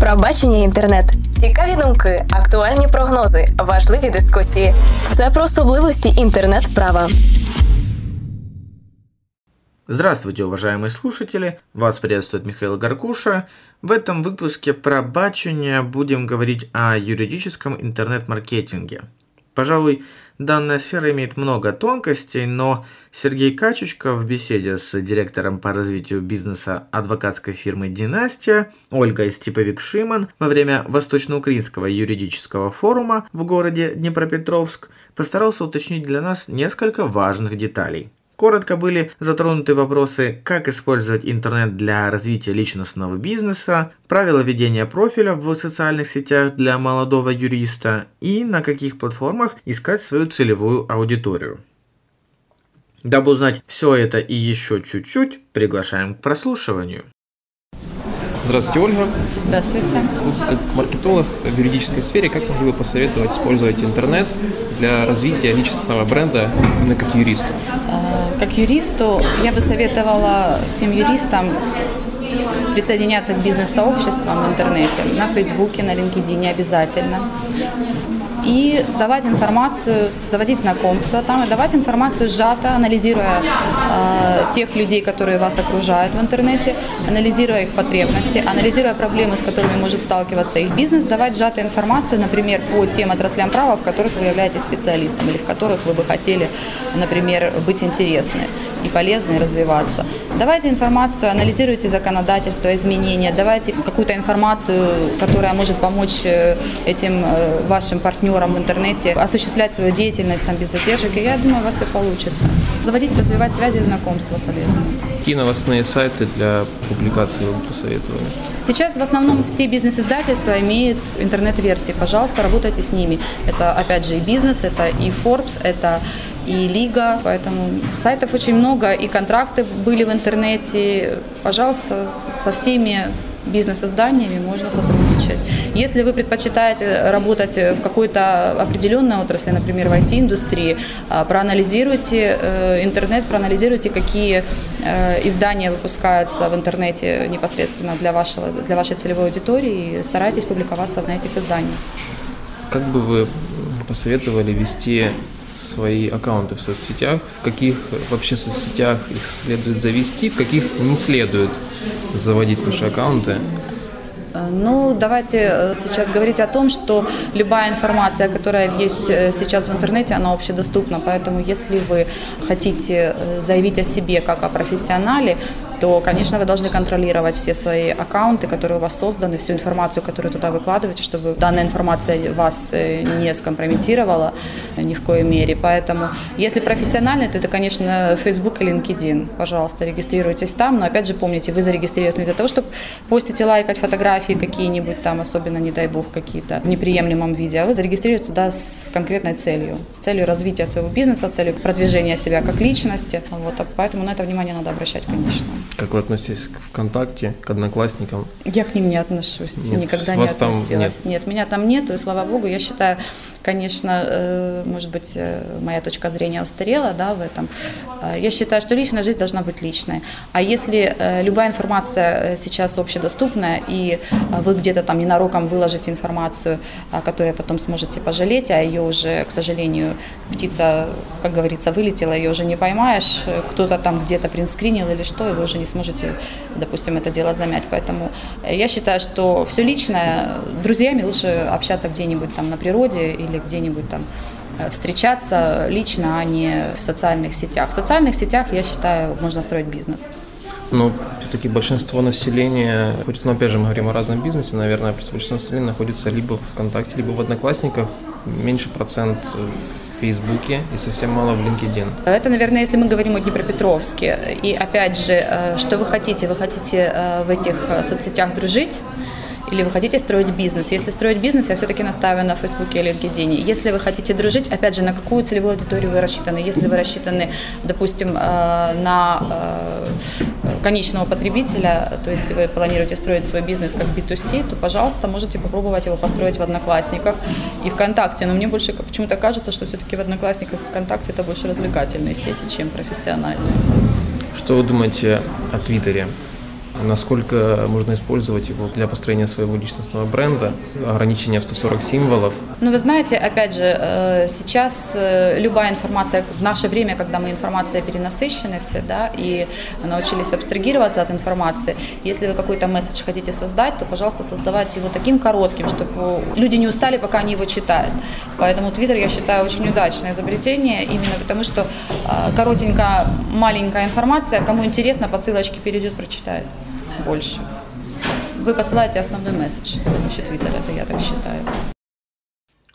Пробачення інтернет, цікаві думки, актуальні прогнози, важливі дискусії. Все про особливості інтернет-права. Здравствуйте, уважаемые слушатели! Вас приветствует Михаил Гаркуша. В этом выпуске про бачення будем говорить о юридическом интернет-маркетинге. Пожалуй, данная сфера имеет много тонкостей, но Сергей Качечко в беседе с директором по развитию бизнеса адвокатской фирмы «Династия» Ольгой Степовик-Шиман во время Восточноукраинского юридического форума в городе Днепропетровск постарался уточнить для нас несколько важных деталей – Коротко были затронуты вопросы, как использовать интернет для развития личностного бизнеса, правила ведения профиля в социальных сетях для молодого юриста и на каких платформах искать свою целевую аудиторию. Дабы узнать все это и еще чуть-чуть, приглашаем к прослушиванию. Здравствуйте, Ольга. Здравствуйте. Вы как маркетолог в юридической сфере, как могли бы посоветовать использовать интернет для развития личностного бренда именно как юристу? Как юристу я бы советовала всем юристам присоединяться к бизнес-сообществам в интернете, на Фейсбуке, на LinkedIn обязательно. И давать информацию, заводить знакомства там, и давать информацию сжато, анализируя э, тех людей, которые вас окружают в интернете, анализируя их потребности, анализируя проблемы, с которыми может сталкиваться их бизнес, давать сжатую информацию, например, по тем отраслям права, в которых вы являетесь специалистом или в которых вы бы хотели, например, быть интересны и полезны, развиваться. Давайте информацию, анализируйте законодательство, изменения, давайте какую-то информацию, которая может помочь э, этим э, вашим партнерам в интернете осуществлять свою деятельность там, без задержек, и я думаю, у вас все получится. Заводить, развивать связи и знакомства полезно. Какие новостные сайты для публикации вы посоветовали? Сейчас в основном все бизнес-издательства имеют интернет-версии. Пожалуйста, работайте с ними. Это, опять же, и бизнес, это и Forbes, это и Лига, поэтому сайтов очень много, и контракты были в интернете. Пожалуйста, со всеми бизнес-изданиями можно сотрудничать. Если вы предпочитаете работать в какой-то определенной отрасли, например, в IT-индустрии, а, проанализируйте э, интернет, проанализируйте, какие э, издания выпускаются в интернете непосредственно для, вашего, для вашей целевой аудитории и старайтесь публиковаться на этих изданиях. Как бы вы посоветовали вести свои аккаунты в соцсетях, в каких вообще соцсетях их следует завести, в каких не следует заводить ваши аккаунты? Э, ну, давайте э, сейчас говорить о том, что любая информация, которая есть э, сейчас в интернете, она общедоступна. Поэтому, если вы хотите заявить о себе как о профессионале, то, конечно, вы должны контролировать все свои аккаунты, которые у вас созданы, всю информацию, которую туда выкладываете, чтобы данная информация вас э, не скомпрометировала ни в коей мере. Поэтому, если профессионально, то это, конечно, Facebook и LinkedIn. Пожалуйста, регистрируйтесь там. Но, опять же, помните, вы зарегистрировались не для того, чтобы постить и лайкать фотографии какие-нибудь там, особенно, не дай бог, какие-то в неприемлемом виде, а вы зарегистрируетесь туда с конкретной целью. С целью развития своего бизнеса, с целью продвижения себя как личности. Вот, поэтому на это внимание надо обращать, конечно. Как вы относитесь к ВКонтакте, к Одноклассникам? Я к ним не отношусь, нет, никогда не относилась. Там нет. нет, меня там нет, и слава богу, я считаю, конечно, э, может быть, э, моя точка зрения устарела да, в этом. Э, я считаю, что личная жизнь должна быть личной. А если любая информация сейчас общедоступная, и вы где-то там ненароком выложите информацию, о которой потом сможете пожалеть, а ее уже, к сожалению, птица, как говорится, вылетела, ее уже не поймаешь, кто-то там где-то принскринил или что, и вы уже не сможете, допустим, это дело замять. Поэтому я считаю, что все личное, друзьями лучше общаться где-нибудь там на природе или где-нибудь там э, встречаться лично, а не в социальных сетях. В социальных сетях, я считаю, можно строить бизнес. Но все-таки большинство населения, хоть, ну, опять же, мы говорим о разном бизнесе, наверное, большинство населения находится либо в ВКонтакте, либо в Одноклассниках, меньше процент в Фейсбуке и совсем мало в LinkedIn. Это, наверное, если мы говорим о Днепропетровске. И опять же, э, что вы хотите? Вы хотите э, в этих соцсетях дружить? Или вы хотите строить бизнес. Если строить бизнес, я все-таки настаиваю на Фейсбуке или LinkedIn. Если вы хотите дружить, опять же, на какую целевую аудиторию вы рассчитаны? Если вы рассчитаны, допустим, э, на э, конечного потребителя, то есть вы планируете строить свой бизнес как B2C, то, пожалуйста, можете попробовать его построить в Одноклассниках и ВКонтакте. Но мне больше почему-то кажется, что все-таки в Одноклассниках и ВКонтакте это больше развлекательные сети, чем профессиональные. Что вы думаете о Твиттере? Насколько можно использовать его для построения своего личностного бренда, ограничение в 140 символов. Ну, вы знаете, опять же, э, сейчас э, любая информация, в наше время, когда мы информация перенасыщены все, да, и научились абстрагироваться от информации, если вы какой-то месседж хотите создать, то, пожалуйста, создавайте его таким коротким, чтобы люди не устали, пока они его читают. Поэтому Twitter, я считаю, очень удачное изобретение, именно потому что э, коротенькая, маленькая информация, кому интересно, по ссылочке перейдет, прочитает больше. Вы посылаете основной месседж с помощью Твиттера, это я так считаю.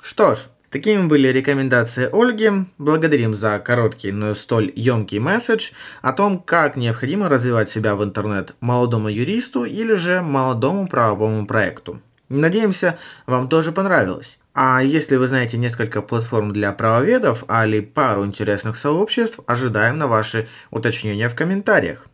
Что ж, такими были рекомендации Ольги. Благодарим за короткий, но столь емкий месседж о том, как необходимо развивать себя в интернет молодому юристу или же молодому правовому проекту. Надеемся, вам тоже понравилось. А если вы знаете несколько платформ для правоведов, али пару интересных сообществ, ожидаем на ваши уточнения в комментариях.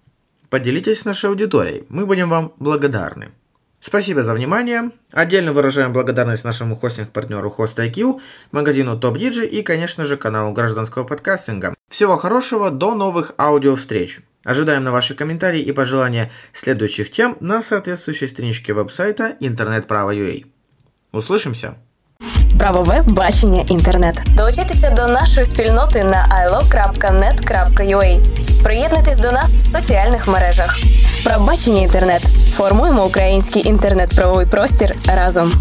Поделитесь с нашей аудиторией, мы будем вам благодарны. Спасибо за внимание. Отдельно выражаем благодарность нашему хостинг-партнеру HostIQ, магазину TopDigi и, конечно же, каналу гражданского подкастинга. Всего хорошего, до новых аудиовстреч. Ожидаем на ваши комментарии и пожелания следующих тем на соответствующей страничке веб-сайта интернет-право.ua. Услышимся! Правове бачення інтернет. Долучайтеся до нашої спільноти на ilo.net.ua. Приєднуйтесь до нас в соціальних мережах. Правбачення інтернет. Формуємо український інтернет-правовий простір разом.